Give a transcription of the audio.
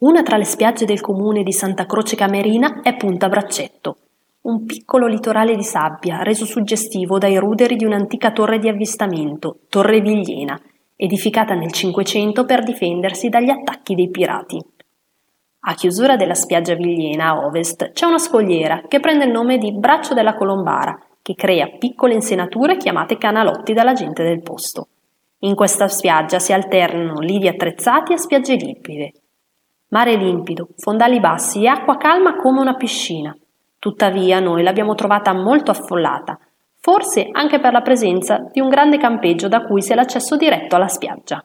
Una tra le spiagge del comune di Santa Croce Camerina è Punta Braccetto, un piccolo litorale di sabbia reso suggestivo dai ruderi di un'antica torre di avvistamento, Torre Vigliena, edificata nel Cinquecento per difendersi dagli attacchi dei pirati. A chiusura della spiaggia Vigliena a ovest c'è una scogliera che prende il nome di Braccio della Colombara, che crea piccole insenature chiamate canalotti dalla gente del posto. In questa spiaggia si alternano lidi attrezzati e spiagge limpide. Mare limpido, fondali bassi e acqua calma come una piscina. Tuttavia noi l'abbiamo trovata molto affollata, forse anche per la presenza di un grande campeggio da cui si ha l'accesso diretto alla spiaggia.